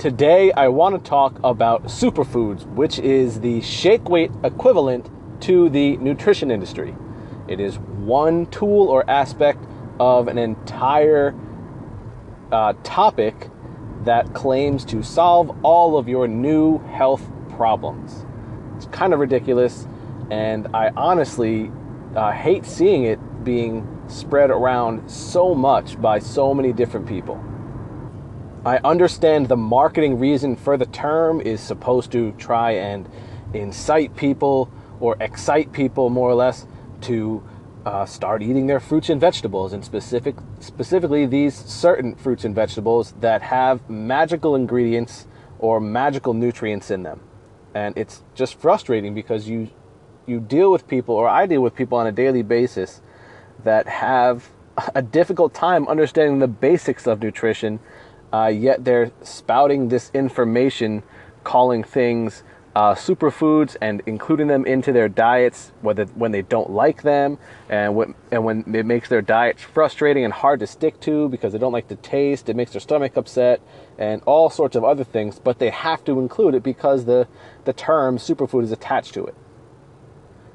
Today, I want to talk about superfoods, which is the shake weight equivalent to the nutrition industry. It is one tool or aspect of an entire uh, topic that claims to solve all of your new health problems. It's kind of ridiculous, and I honestly uh, hate seeing it being spread around so much by so many different people. I understand the marketing reason for the term is supposed to try and incite people or excite people more or less to uh, start eating their fruits and vegetables, and specific, specifically these certain fruits and vegetables that have magical ingredients or magical nutrients in them. And it's just frustrating because you you deal with people, or I deal with people on a daily basis that have a difficult time understanding the basics of nutrition uh, yet they're spouting this information, calling things uh, superfoods and including them into their diets, whether when they don't like them, and when and when it makes their diets frustrating and hard to stick to because they don't like the taste, it makes their stomach upset, and all sorts of other things. But they have to include it because the the term superfood is attached to it.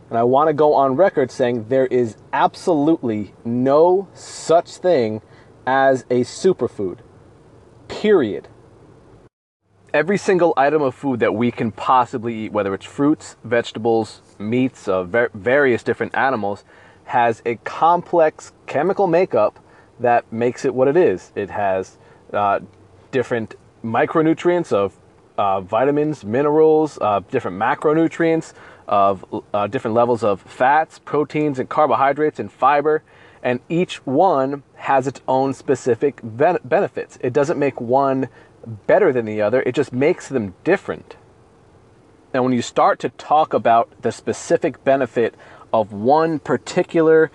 And I want to go on record saying there is absolutely no such thing as a superfood period. Every single item of food that we can possibly eat, whether it's fruits, vegetables, meats of various different animals, has a complex chemical makeup that makes it what it is. It has uh, different micronutrients of uh, vitamins, minerals, uh, different macronutrients of uh, different levels of fats, proteins, and carbohydrates and fiber and each one has its own specific ben- benefits. It doesn't make one better than the other, it just makes them different. And when you start to talk about the specific benefit of one particular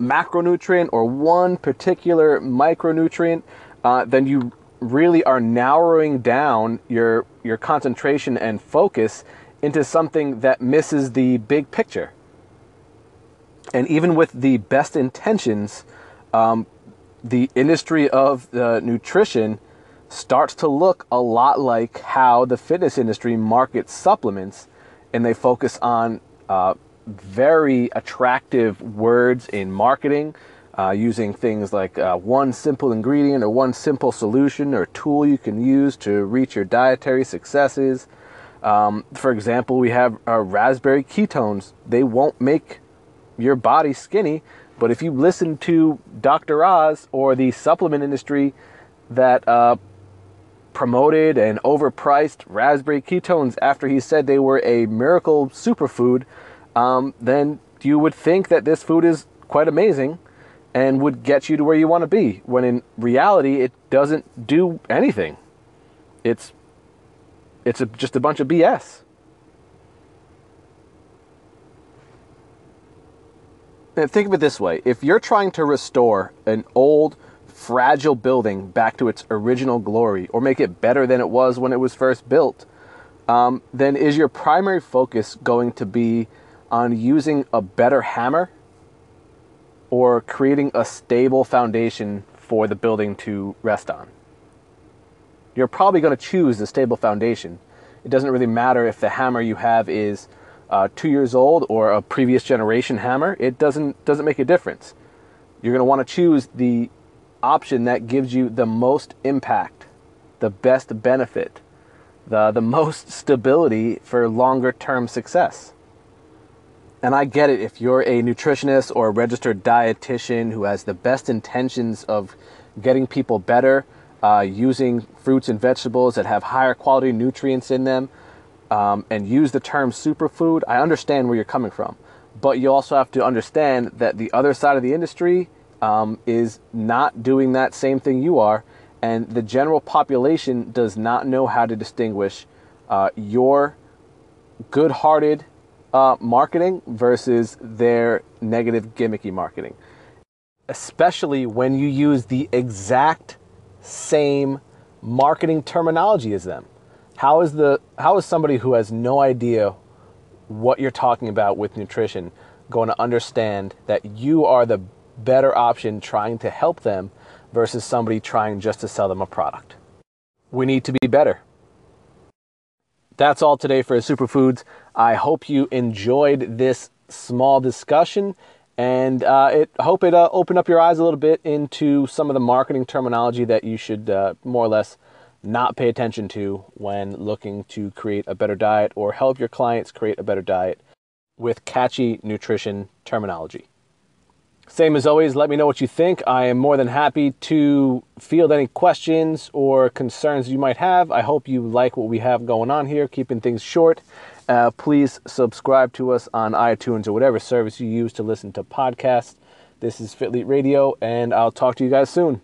macronutrient or one particular micronutrient, uh, then you really are narrowing down your your concentration and focus into something that misses the big picture. And even with the best intentions, um, the industry of the nutrition starts to look a lot like how the fitness industry markets supplements, and they focus on uh, very attractive words in marketing. Uh, using things like uh, one simple ingredient or one simple solution or tool you can use to reach your dietary successes. Um, for example, we have raspberry ketones. They won't make your body skinny. But if you listen to Dr. Oz or the supplement industry that uh, promoted and overpriced raspberry ketones after he said they were a miracle superfood, um, then you would think that this food is quite amazing and would get you to where you want to be. When in reality, it doesn't do anything. It's it's a, just a bunch of BS. Think of it this way if you're trying to restore an old, fragile building back to its original glory or make it better than it was when it was first built, um, then is your primary focus going to be on using a better hammer or creating a stable foundation for the building to rest on? You're probably going to choose the stable foundation. It doesn't really matter if the hammer you have is uh, two years old or a previous generation hammer, it doesn't doesn't make a difference. You're going to want to choose the option that gives you the most impact, the best benefit, the the most stability for longer term success. And I get it if you're a nutritionist or a registered dietitian who has the best intentions of getting people better, uh, using fruits and vegetables that have higher quality nutrients in them um, and use the term superfood, I understand where you're coming from. But you also have to understand that the other side of the industry um, is not doing that same thing you are, and the general population does not know how to distinguish uh, your good hearted uh, marketing versus their negative gimmicky marketing. Especially when you use the exact same marketing terminology as them. How is the how is somebody who has no idea what you're talking about with nutrition going to understand that you are the better option trying to help them versus somebody trying just to sell them a product? we need to be better. That's all today for Superfoods. I hope you enjoyed this small discussion and uh, it hope it uh, opened up your eyes a little bit into some of the marketing terminology that you should uh, more or less not pay attention to when looking to create a better diet or help your clients create a better diet with catchy nutrition terminology. Same as always, let me know what you think. I am more than happy to field any questions or concerns you might have. I hope you like what we have going on here, keeping things short. Uh, please subscribe to us on iTunes or whatever service you use to listen to podcasts. This is Fitly Radio, and I'll talk to you guys soon.